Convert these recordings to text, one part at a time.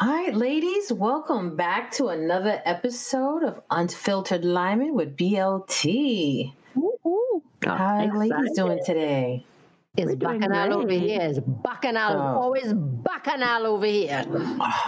All right, ladies, welcome back to another episode of Unfiltered Liming with BLT. Ooh, How are you ladies doing today? It's bacchanal over here. It's bacchanal. Oh. Always bacchanal over here.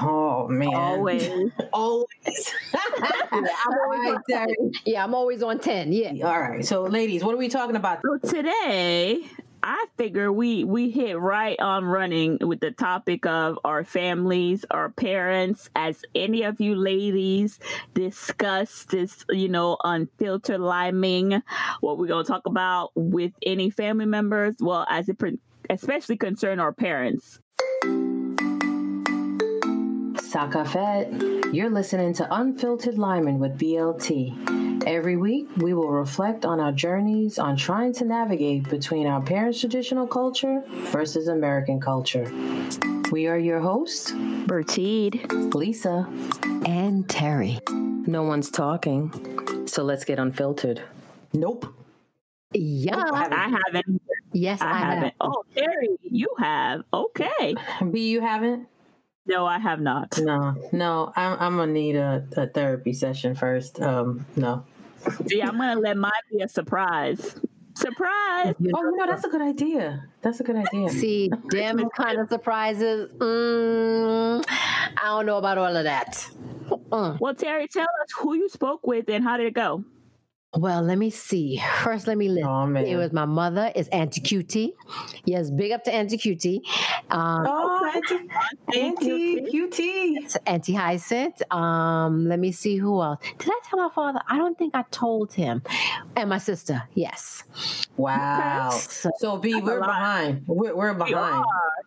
Oh man, Always. always. I'm always All on right, 10. Yeah, I'm always on 10. Yeah. All right, so ladies, what are we talking about? So today, I figure we we hit right on running with the topic of our families, our parents. As any of you ladies discuss this, you know, unfiltered liming, what we're gonna talk about with any family members. Well, as it especially concern our parents. Sakafet, you're listening to Unfiltered Liming with BLT. Every week, we will reflect on our journeys on trying to navigate between our parents' traditional culture versus American culture. We are your hosts, Bertide. Lisa. And Terry. No one's talking, so let's get unfiltered. Nope. Yeah. I haven't. Yes, I, I have. haven't. Oh, Terry, you have. Okay. B, you haven't? No, I have not. No, no. I'm, I'm gonna need a, a therapy session first. Um, no. See, I'm gonna let mine be a surprise. Surprise! Oh, you know that's a good idea. That's a good idea. See, them kind of surprises. Mm, I don't know about all of that. Mm. Well, Terry, tell us who you spoke with and how did it go? Well, let me see. First, let me list. Oh man. It was my mother. Is Auntie Cutie. Yes, big up to Auntie Cutie. Um, Oh, Auntie, Auntie QT. to Auntie Hyacinth. Um, let me see who else. Did I tell my father? I don't think I told him. And my sister. Yes. Wow. So, So B, we're behind. We're, we're behind.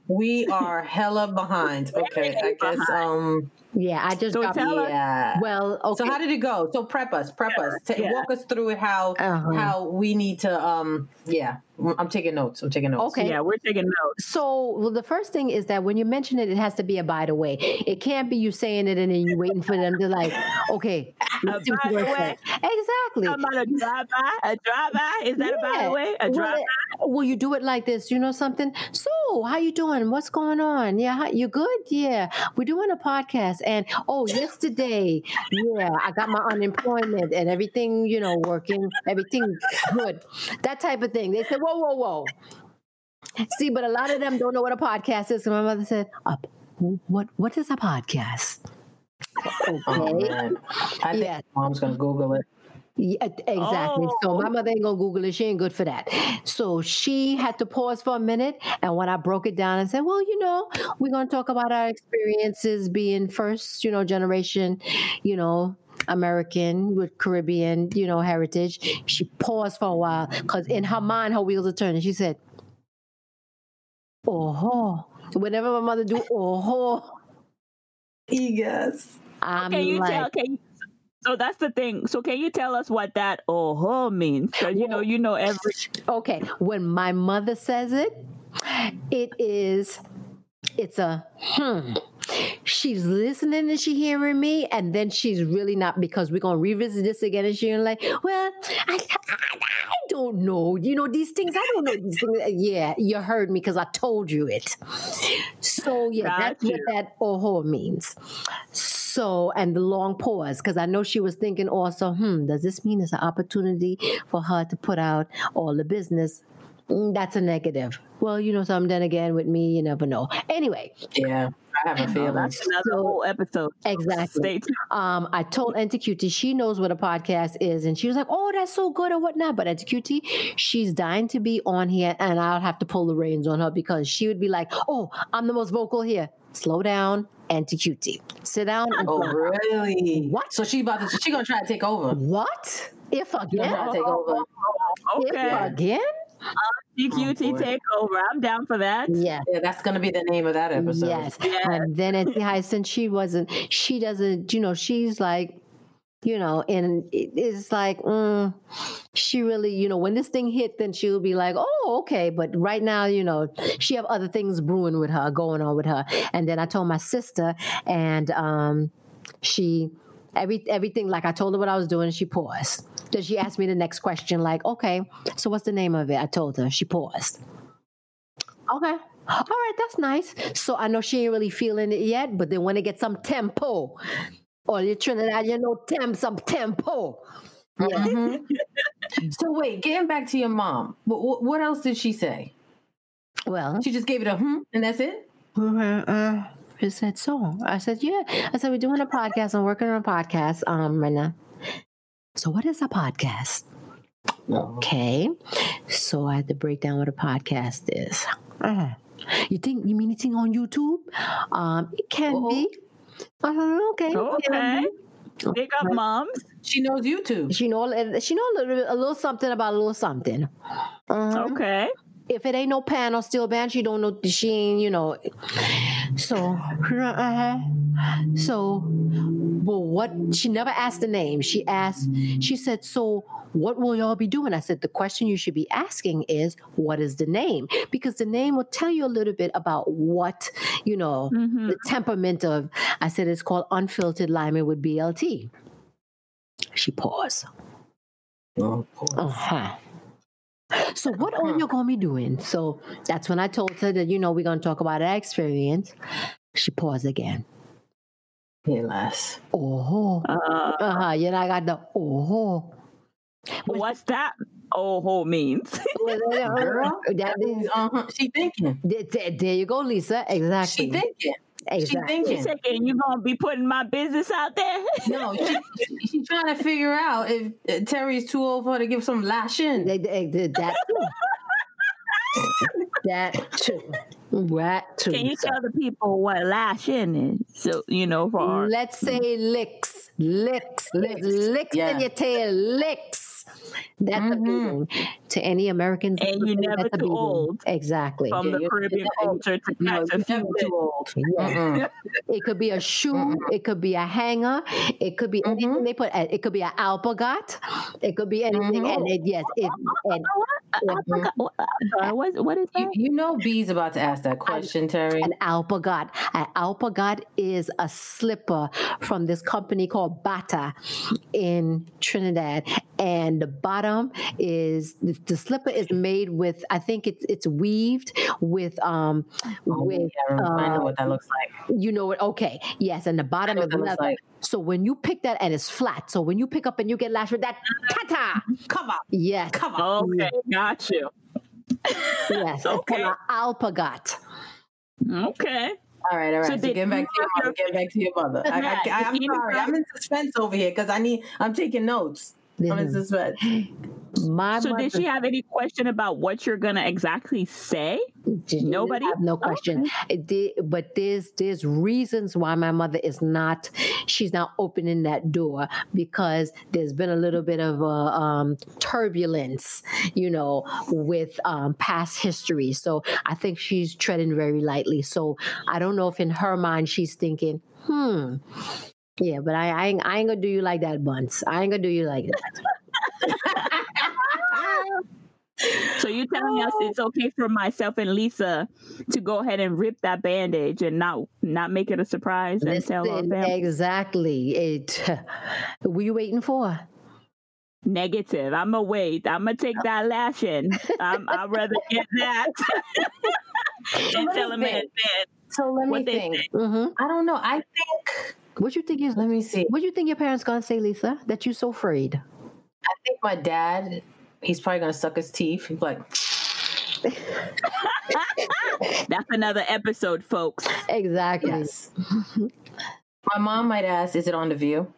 We are hella behind. Okay, I guess. Um. Yeah, I just So got. tell us- Yeah. Well, okay. So how did it go? So prep us, prep us, Ta Yeah. walk us through it. How Uh-huh. how we need to. Um. Yeah, I'm taking notes. I'm taking notes. Okay. Yeah, we're taking notes. So, well, the first thing is that when you mention it, it has to be a by the way. It can't be you saying it and then you waiting for them to like, okay, let's see what by you're the gonna Exactly. About a drive by? A drive by? Is that a Yeah. the way? A drive it- oh, Well, you do it like this. You know something? So, how you doing? What's going on? Yeah, how, you good? Yeah, we're doing a podcast, and oh, yesterday, yeah, I got my unemployment and everything. You know, working, everything good. That type of thing. They said, whoa, whoa, whoa. See, but a lot of them don't know what a podcast is. So my mother said, "Up, what? What is a podcast?" Oh, Okay. man. I think Yeah. mom's gonna Google it. Yeah, exactly. So Oh. my mother ain't gonna Google it. She ain't good for that. So she had to pause for a minute. And when I broke it down and said, well, you know, we're gonna talk about our experiences being first, you know, generation, you know, American with Caribbean, you know, heritage. She paused for a while because in her mind, her wheels are turning. She said, "Oh, whenever my mother do oh, Yes. I'm Can you like, tell? Can so that's the thing. So can you tell us what that oh means? Because you know, you know every. Okay, when my mother says it, it is, it's a hmm. She's listening and she hearing me, and then she's really not because we're gonna revisit this again, and she's like, "Well, I, I, I don't know. You know these things. I don't know these things. Yeah, you heard me because I told you it. So yeah, that's what that oho means. So and the long pause because I know she was thinking also, hmm, does this mean it's an opportunity for her to put out all the business? Mm, That's a negative. Well, you know something. Then again, with me, you never know. Anyway, Yeah, I have a feeling. that's another So- whole episode. exactly. Um, I told Cutie she knows what a podcast is, and she was like, "Oh, that's so good or whatnot." But Cutie, she's dying to be on here, and I'll have to pull the reins on her because she would be like, "Oh, I'm the most vocal here." Slow down, Cutie. Sit down. Oh, really? What? So she about to? She gonna try to take over? What? If again? try take over? If Okay. Again? CQT boy. take. I'm down for that. Yeah. Yeah, that's gonna be the name of that episode. Yes. Yeah. And then Auntie Hyacinth, she wasn't, she doesn't, you know, she's like, you know, and it's like, mm, she really, you know, when this thing hit, then she'll be like, oh, okay. But right now, you know, she have other things brewing with her, going on with her. And then I told my sister, and um, she, every everything, like I told her what I was doing, she paused. Then she asked me the next question, like, okay, so what's the name of it? I told her. She paused. Okay. all right, that's nice. So I know she ain't really feeling it yet, but then when it gets some tempo, or you Trinidad, you know, temp some tempo. Yeah. Mhm. so wait, getting back to your mom, what, what else did she say? Well, She just gave it a hmm, and that's it. uh, she said so. I said, yeah. I said, we're doing a podcast. I'm working on a podcast, um, right now. So what is a podcast? Okay. So I had to break down what a podcast is. Uh, you think you mean anything on YouTube? Um, it can Uh-oh. be. I said, okay. Okay. Big up, moms. She knows YouTube. She know she know a little, a little something about a little something. Uh, Okay. If it ain't no pan or steel band, she don't know. She ain't you know. So, uh, so, well, what? She never asked the name. She asked. She said, "So, what will y'all be doing?" I said, "The question you should be asking is, what is the name? Because the name will tell you a little bit about what you know." Mhm. the temperament of I said it's called unfiltered liming with BLT. She paused. Oh, Uh-huh. So what are you gonna be doing? So that's when I told her that, you know, we're gonna talk about our experience. She paused again. Here, lass. Oh. Uh, Uh-huh. You know, I got the oh. what's that? Oh, ho means. Girl, That is, uh-huh. She thinking. there, there- there you go, Lisa. Exactly. She thinking. She exactly. you thinking. thinking you gonna be putting my business out there? No, she, she, she's trying to figure out if uh, Terry's too old for her to give some lashing. They- they- they- that too. that too. That too. Can you tell the people what lashing is? So you know for our Let's say licks, licks, licks, Licks. licks Yeah. in your tail, licks. That's a Mhm. beating to any Americans. And you listening, never that's a too beating. old. Exactly. from Yeah, the Caribbean you're- culture to No, catch a you're few never too old. Yeah. It could be a shoe. It could be a hanger. It could be anything Mhm. they put. It could be an alpagot. It could be anything. And it, yes, it, and I forgot- what- I'm sorry, what, what is You, that? you know B's about to ask that question, Terry. an alpagot. An alpagot is a slipper from this company called Bata in Trinidad, and the bottom is the, the slipper is made with. I think it's it's weaved with um Oh, with yeah, I know uh, what that looks like. you know what? Okay, yes, and the bottom know is what leather. like. So when you pick that and it's flat, so when you pick up and you get lashed with that, ta Come on, yes, come on. Okay, got you. yes, Okay. called an alpagot. Okay. All right, all right. So So, did getting back to your mother. Getting back to your mother. I, Matt, I, am sorry. I'm in suspense over here because I need. I'm taking notes. I'm in Listen, suspense. My So mother, did she have any question about what you're gonna exactly say? Nobody? have no question. It did, but there's there's reasons why my mother is not she's not opening that door because there's been a little bit of a um, turbulence, you know, with um, past history. So I think she's treading very lightly. So I don't know if in her mind she's thinking, hmm. Yeah, but I, I, ain't, I ain't gonna do you like that, Bunce. I ain't gonna do you like that. So you're telling us it's okay for myself and Lisa to go ahead and rip that bandage and not not make it a surprise and tell our family exactly. It. What you waiting for? negative. I'm gonna wait. I'm gonna take that lashing. I'm, I'd rather get that and let tell me them in think. advance So let me think. think. hmm I don't know. I think. What do you think is? Let me see. What do you think your parents gonna say, Lisa? That you so afraid? I think my dad. He's probably gonna suck his teeth. He's like, That's another episode, folks. Exactly. yes. my mom might ask, "Is it on the View?"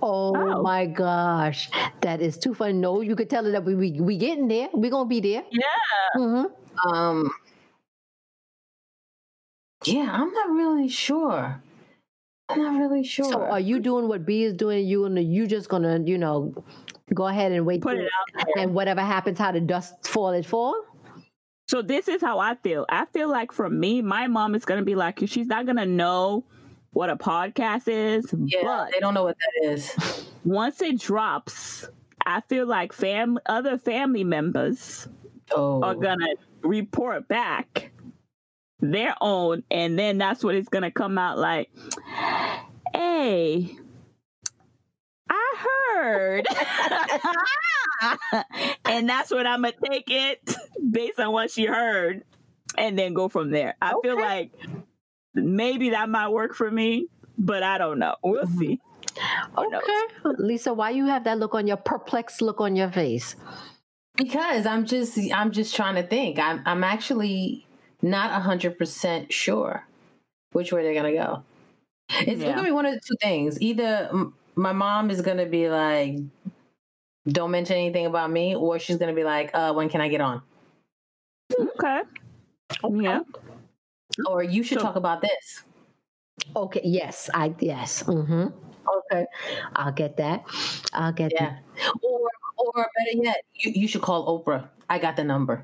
Oh, Oh. my gosh, that is too funny. No, you could tell her that we we, we getting there. We gonna be there. Yeah. hmm Um. Yeah, I'm not really sure. I'm not really sure. So, are you doing what B is doing? You and you just gonna you know go ahead and wait Put till- it out there. and whatever happens, how the dust fall, it fall. So this is how I feel. I feel like for me, my mom is gonna be like, she's not gonna know what a podcast is, yeah, but they don't know what that is. once it drops, I feel like fam other family members Oh, are gonna report back their own, and then that's what it's gonna come out like. Hey, I heard, and that's what I'm gonna take it based on what she heard, and then go from there. I feel like maybe that might work for me, but I don't know. We'll Mm-hmm. see. Who knows? Okay. Lisa, why you have that look on your perplexed look on your face? Because I'm just I'm just trying to think. I'm I'm actually not hundred percent sure which way they're gonna go. It's Yeah. gonna be one of the two things. Either m- my mom is gonna be like, "Don't mention anything about me," or she's gonna be like, "Uh, when can I get on?" Okay. Yeah. Or you should So- talk about this. Okay. Yes. I yes. Mm-hmm. Okay. I'll get that. I'll get Yeah. Or or better yet, you, you should call Oprah. I got the number.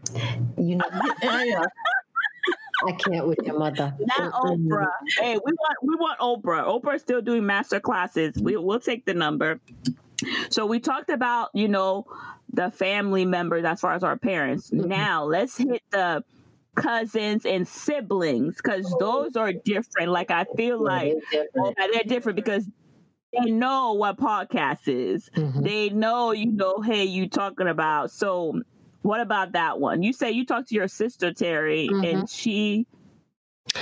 You know, I can't with your mother. Not Oprah. Hey, we want we want Oprah. Oprah's still doing master classes. We we'll take the number. So we talked about, you know, the family members as far as our parents. Mhm. Now let's hit the cousins and siblings because those are different. Like I feel like It's different. oh, they're different because they know what podcast is. Mhm. They know, you know, hey, you talking about. So what about that one? You say you talked to your sister Terry, and she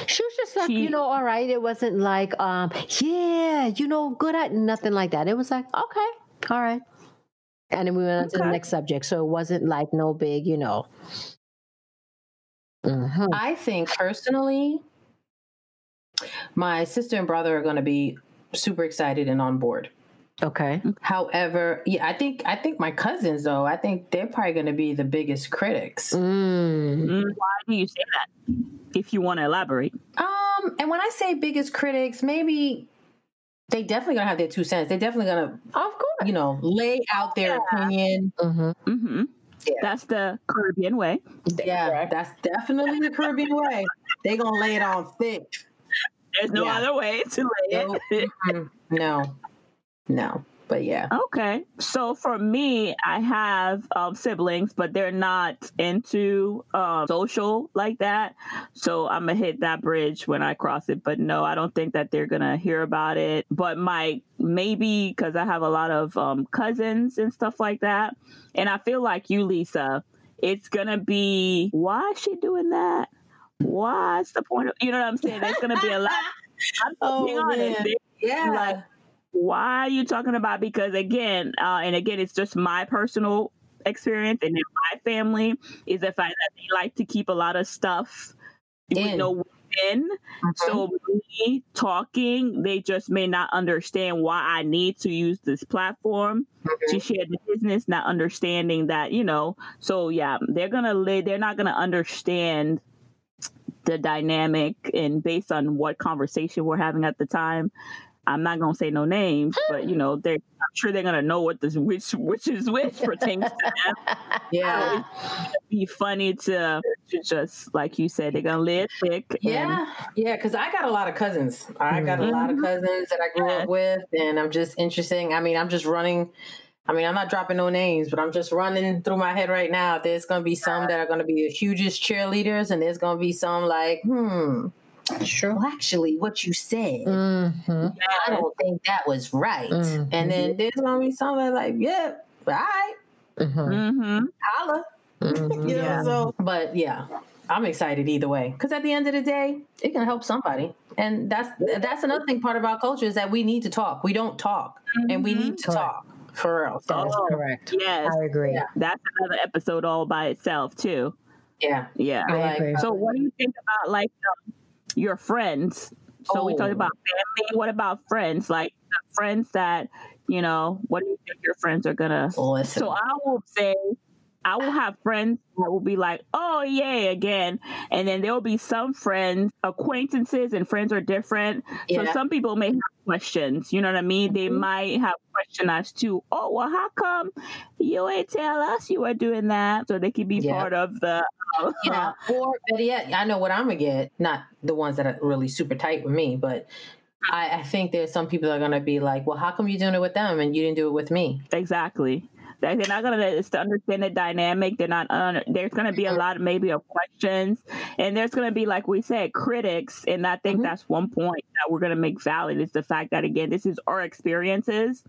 She was just like, She- you know, all right. It wasn't like, um, yeah, you know, good at nothing like that. It was like, okay, all right. And then we went on to the next subject. So it wasn't like no big, you know. Mhm. I think personally, my sister and brother are going to be super excited and on board. Okay. However, yeah, I think I think my cousins though, I think they're probably going to be the biggest critics. Mm. Mm, why do you say that? If you want to elaborate. Um, and when I say biggest critics, maybe they definitely gonna have their two cents. They're definitely gonna, Of course. you know, lay out their opinion. Mm-hmm. hmm Yeah. That's the Caribbean way. Yeah, that's definitely the Caribbean way. They gonna lay it on thick. There's no Yeah. other way to lay No, it. no, no. But yeah, Okay. So for me, I have um, siblings, but they're not into um, social like that. So I'm going to hit that bridge when I cross it. But no, I don't think that they're going to hear about it. But my maybe because I have a lot of um, cousins and stuff like that. And I feel like you, Lisa, it's going to be why is she doing that? What's the point of, you know what I'm saying? There's going to be a lot. I'm Oh, being honest. man. Yeah. Like, why are you talking about because again uh, and again it's just my personal experience and in my family is the fact that they like to keep a lot of stuff you know within. So me talking they just may not understand why i need to use this platform to share the business not understanding that you know. So yeah they're gonna live they're not gonna understand the dynamic and based on what conversation we're having at the time i'm not gonna say no names but you know they're i'm sure they're gonna know what this which which is which pertains to them yeah, be funny to, to just like you said they're gonna live thick and- yeah, yeah. Because I got a lot of cousins. I got a lot of Mhm. cousins that I grew Yeah. up with, and I'm just interesting. I mean, I'm just running. I mean, I'm not dropping no names, but I'm just running through my head right now. There's going to be some that are going to be the hugest cheerleaders, and there's going to be some like, hmm, Sure. well, actually, what you said, hmm I don't think that was right. Mhm. And then there's going to be some that are like, yeah, all right, hmm Mhm. holla. hmm You know, Yeah. so, but yeah, I'm excited either way because at the end of the day, it can help somebody, and that's that's another thing. Part of our culture is that we need to talk. We don't talk, and we need to Correct. talk for real. So, That's Oh. correct. yes I agree. Yeah. that's another episode all by itself too yeah, yeah I Like, agree. So, what do you think about like um, your friends? So we talked Oh. about family. What about friends? Like the friends that you know. What do you think your friends are gonna? Oh, listen. So I will say, I will have friends that will be like, "Oh yay!" again, and then there will be some friends, acquaintances, and friends are different. So some people may have questions. You know what I mean? They Mhm. might have question as to, "Oh, well, how come you ain't tell us you were doing that?" So they could be Yeah. part of the. yeah, or better yet, I know what I'm gonna get. Not the ones that are really super tight with me, but I, I think there's some people that are gonna be like, "Well, how come you doing it with them and you didn't do it with me?" Exactly. They're not gonna it's to understand the dynamic. They're not. Un- there's gonna be a lot, of maybe, of questions, and there's gonna be, like we said, critics. And I think Mhm. that's one point that we're gonna make valid is the fact that again, this is our experiences.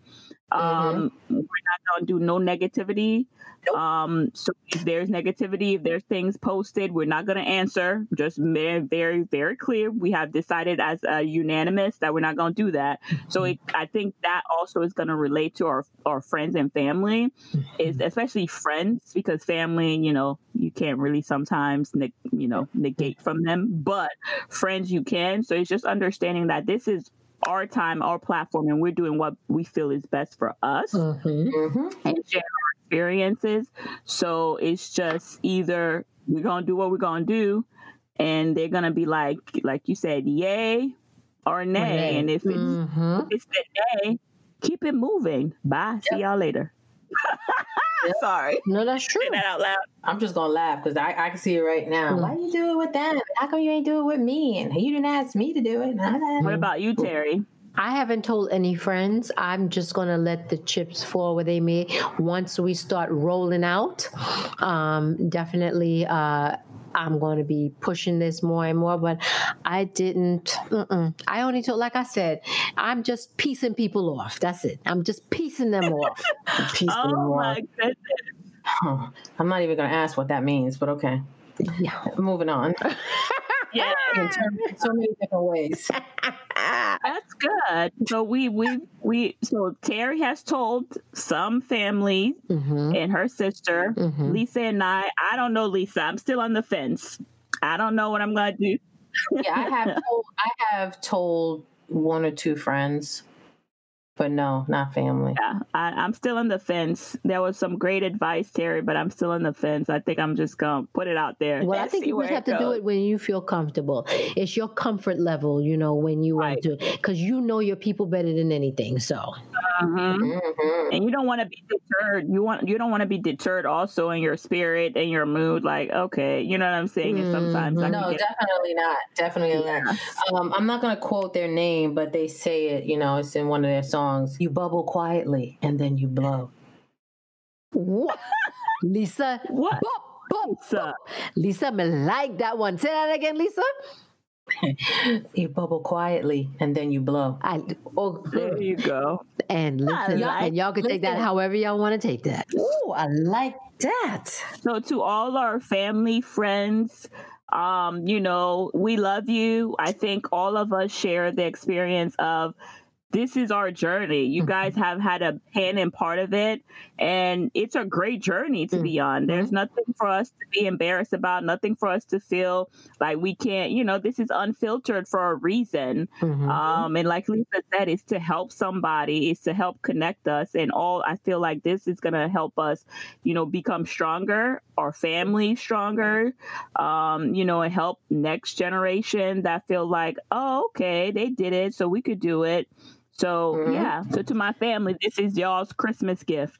Um, We're not going to do no negativity. Nope. Um, so if there's negativity, if there's things posted, we're not going to answer. Just very, very, very clear. We have decided as a unanimous that we're not going to do that. So it, I think that also is going to relate to our our friends and family, is especially friends because family, you know, you can't really sometimes, neg- you know, negate from them, but friends you can. So it's just understanding that this is our time, our platform, and we're doing what we feel is best for us Mhm. Mm-hmm. and share our experiences. So it's just either we're gonna do what we're gonna do, and they're gonna be like, like you said, yay or nay. nay. And if it's Mhm. if it's the nay, keep it moving. Bye. See y'all later. Sorry. No, that's true. Say that out loud. I'm just gonna laugh because I, I can see it right now. Mm. Why you do it with them? How come you ain't do it with me? And you didn't ask me to do it. What about you, Terry? I haven't told any friends. I'm just going to let the chips fall where they may. Once we start rolling out, um, definitely uh, I'm going to be pushing this more and more. But I didn't. Mm-mm. I only told, like I said, I'm just piecing people off. That's it. I'm just piecing them off. Peace Oh and my war. goodness. Huh. I'm not even gonna ask what that means, but okay. Yeah. Moving on. Yeah. In so many different ways. That's good. So we we we so Terry has told some family hmm and her sister, hmm Lisa and I. I don't know Lisa. I'm still on the fence. I don't know what I'm gonna do. Yeah, I have told I have told one or two friends, but no, not family. Yeah, I, I'm still on the fence. There was some great advice, Terry, but I'm still on the fence. I think I'm just gonna put it out there. Well, I think you where just have it to do it when you feel comfortable. It's your comfort level, you know, when you want to, because you know your people better than anything. So, Mhm. Mhm. And you don't want to be deterred. You want you don't want to be deterred also in your spirit and your mood. Like, okay, you know what I'm saying? And sometimes I Mhm. can No, get definitely not. Definitely Yeah. not. Um, I'm not going to quote their name, but they say it, you know, it's in one of their songs. You bubble quietly and then you blow. what? Lisa, what? bop, bop, Lisa. bop. Lisa, me like that one. Say that again, Lisa. You bubble quietly and then you blow. I, oh, There you go. and listen, like- and y'all can take that however y'all want to take that. Ooh, I like that. So to all our family, friends, um, you know, we love you. I think all of us share the experience of this is our journey. You guys have had a hand in part of it, and it's a great journey to be on. There's nothing for us to be embarrassed about, nothing for us to feel like we can't, you know, this is unfiltered for a reason. Mhm. Um, and like Lisa said, it's to help somebody, it's to help connect us. And all I feel like this is going to help us, you know, become stronger, our family stronger, um, you know, and help next generation that feel like, oh, okay, they did it, so we could do it. So, Mhm. yeah. So, to my family, this is y'all's Christmas gift.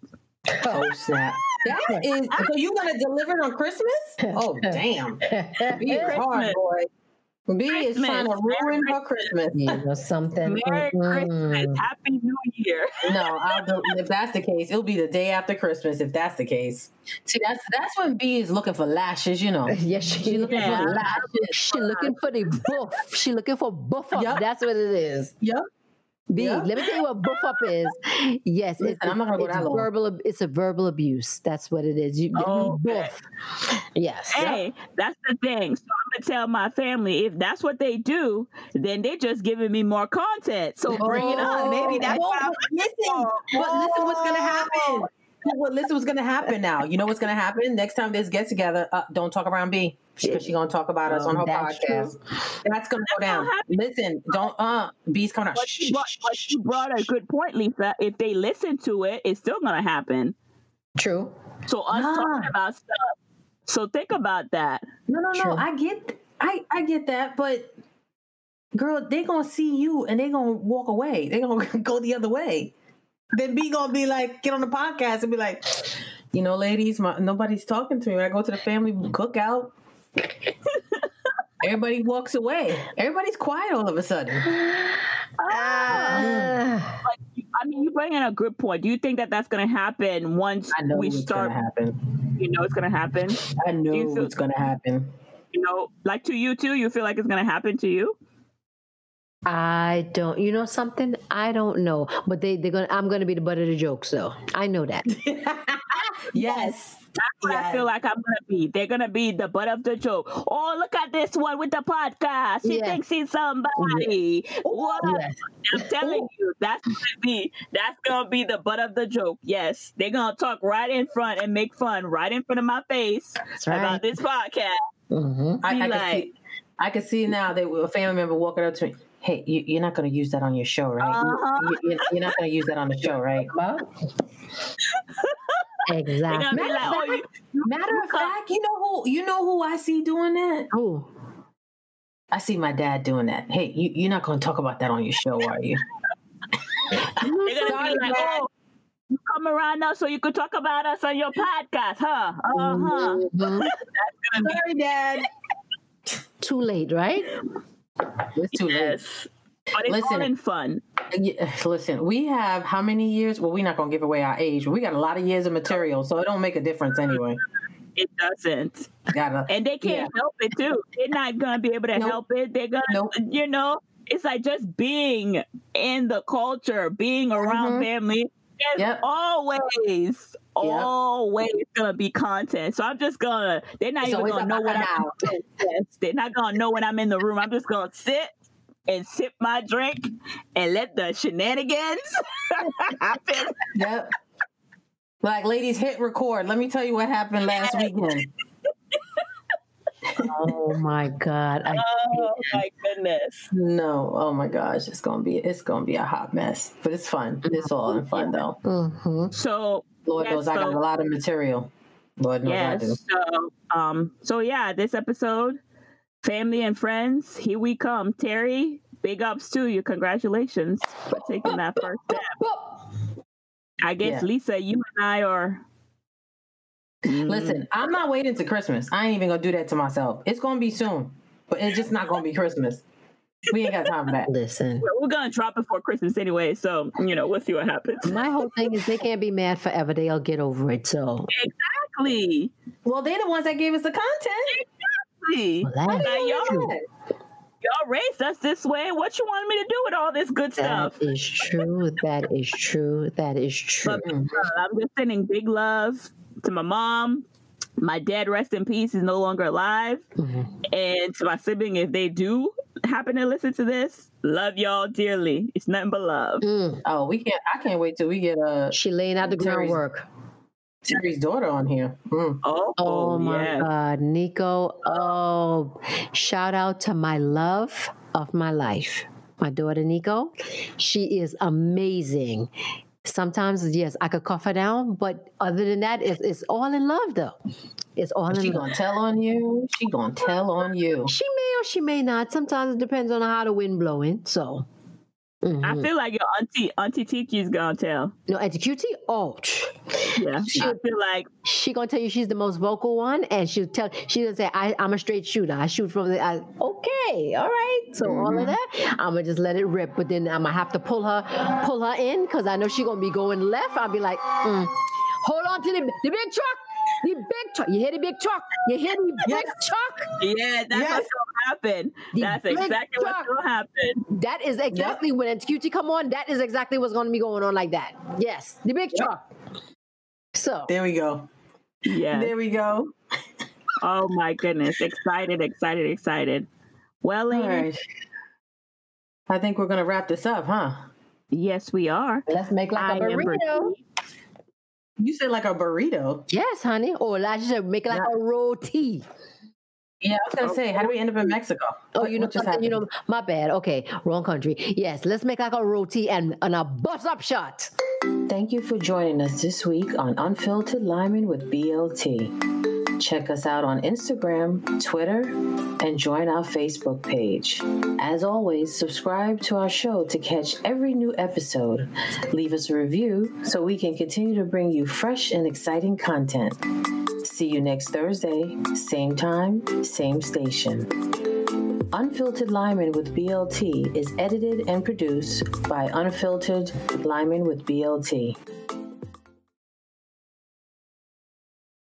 Oh, snap. That is, so you going to deliver it on Christmas? Oh, damn. B is hard, boy. B is trying to Christmas. ruin her Christmas. you know something. Merry Christmas. Mm-mm. Happy New Year. No, I'll do, if that's the case, it'll be the day after Christmas. If that's the case, see, that's that's when B is looking for lashes. You know, Yes, she she looking Yeah. for lashes. She looking for the buff. She looking for buff up. Yup. That's what it is. Yep. B, Yup. let me tell you what buff up is. Yes, Listen, it's, I'm not gonna it's that long. verbal. It's a verbal abuse. That's what it is. You, Okay. buff. Yes. Hey, that's the thing. So I'm gonna tell my family if that's what they do, then they're just giving me more content. So bring it on. Maybe oh, that's Well, what I'm listen, but listen, what's gonna happen? Well, listen, what's gonna happen now? You know what's gonna happen next time this get together? Uh, don't talk around B because she's gonna talk about us on her That's podcast. That's gonna go down. Listen, don't. Uh, B's coming out. But you, brought, but you brought a good point, Lisa. If they listen to it, it's still gonna happen. True. So us Nah. talking about stuff. So think about that. No, no, True. no. I get, I, I get that, but girl, they're gonna see you and they're gonna walk away. They're gonna go the other way. Then B gonna be like, get on the podcast and be like, you know, ladies, my, nobody's talking to me. When I go to the family cookout, everybody walks away. Everybody's quiet all of a sudden. Ah. I mean, you bring in a good point. Do you think that that's going to happen once I know we it's start? gonna happen. You know, it's going to happen. I know feel- it's gonna happen. You know, like to you too. You feel like it's going to happen to you. I don't. You know something? I don't know. But they they're gonna. I'm gonna be the butt of the jokes, though. I know that. yes. That's what Yes. I feel like I'm gonna be. They're gonna be the butt of the joke. Oh, look at this one with the podcast. She Yeah. thinks he's somebody. What? Yes. I'm telling you, that's gonna be that's gonna be the butt of the joke. Yes, they're gonna talk right in front and make fun right in front of my face right. about this podcast. hmm I, I Be can see. I can see now that a family member walking up to me. Hey, you, you're not going to use that on your show, right? Uh-huh. You, you, you're not going to use that on the show, right? They're Exactly. Matter like, of oh, you, Matter of fact, you know who you know who I see doing that. Oh, I see my dad doing that. Hey, you, you're not going to talk about that on your show, are you? they're gonna be like, oh, you come around now so you could talk about us on your podcast, huh? Uh huh. Mhm. Gonna Sorry, Dad. too late, right? It's too late. yes, but it's Listen. in fun. Yeah, listen, we have how many years? Well, we're not going to give away our age, but we got a lot of years of material, so it don't make a difference anyway. It doesn't. Gotta. and they can't help it too. They're not gonna be able to Nope. help it. They're gonna, Nope. you know, it's like just being in the culture, being around Mhm. family. There's Yep. always, always gonna be content. So I'm just gonna. They're not It's even gonna know and what I'm. out. Yes, they're not gonna know when I'm in the room. I'm just gonna sit and sip my drink and let the shenanigans happen. Yep. Like, ladies, hit record. Let me tell you what happened last weekend. Oh my God. I, Oh my goodness. No, oh my gosh, it's gonna be it's gonna be a hot mess, but it's fun. It's all in fun though. hmm So Lord Yes, knows I got a lot of material. Lord knows I do. Yes. So, um, so yeah, this episode, family and friends, here we come. Terry, big ups to you. Congratulations for taking that first step. I guess Yeah. Lisa, you and I are. Mm, Listen, I'm not waiting to Christmas. I ain't even gonna do that to myself. It's gonna be soon, but it's just not gonna be Christmas. We ain't got time for that. Listen, we're- we're gonna drop it for Christmas anyway, so you know we'll see what happens. my whole thing is they can't be mad forever. They'll get over it. So Exactly. Well, they're the ones that gave us the content. Exactly. Well, that's Now, y'all, true. y'all raised us this way. What you want me to do with all this good stuff? that is true. That is true. That is true. But uh, I'm just sending big love to my mom. My dad, rest in peace, is no longer alive. Mhm. And to my sibling, if they do happen to listen to this, love y'all dearly. It's nothing but love. Mm. Oh, we can't. I can't wait till we get uh, She laying out the Terry's- groundwork. Terry's daughter on here. Mm. Oh, Oh my yeah. God, Nico. Oh, shout out to my love of my life, my daughter Nico. She is amazing. Sometimes, yes, I could cough her down, but other than that, it's, it's all in love, though. It's all She love. gonna tell on you. She gonna tell on you. She may or she may not. Sometimes it depends on how the wind blowing. So, I mhm. feel like your auntie, Auntie Tiki's gonna tell. no, at the QT, oh, Yeah, I be like she gonna tell you she's the most vocal one, and she'll tell she'll say, I, "I'm a straight shooter. I shoot from the." I, okay, all right. So all of that, I'm gonna just let it rip. But then I'm gonna have to pull her, pull her in because I know she's gonna be going left. I'll be like, mm, "Hold on to the the big truck, the big truck. You hear the big truck? You hear the big truck? yeah, that's Yes. what's gonna happen. The That's exactly what's truck. gonna happen. That is exactly when it's QT come on. That is exactly what's gonna be going on like that. Yes, the big truck. So There we go. Yeah. There we go. Oh my goodness. Excited, excited, excited. Well, ladies, right. I think we're gonna wrap this up, huh? yes, we are. let's make like I a am burrito. You said like a burrito. Yes, honey. Or I should make it like a roti. Yeah, I was gonna say, how do we end up in Mexico? Oh, What- you know what just something? You know, happened? my bad. Okay, wrong country. Yes, let's make like a roti and, and a buss up shut. Thank you for joining us this week on Unfiltered Liming with BLT. Check us out on Instagram, Twitter, and join our Facebook page. As always, subscribe to our show to catch every new episode. Leave us a review so we can continue to bring you fresh and exciting content. See you next Thursday, same time, same station. Unfiltered Liming with BLT is edited and produced by Unfiltered Liming with BLT.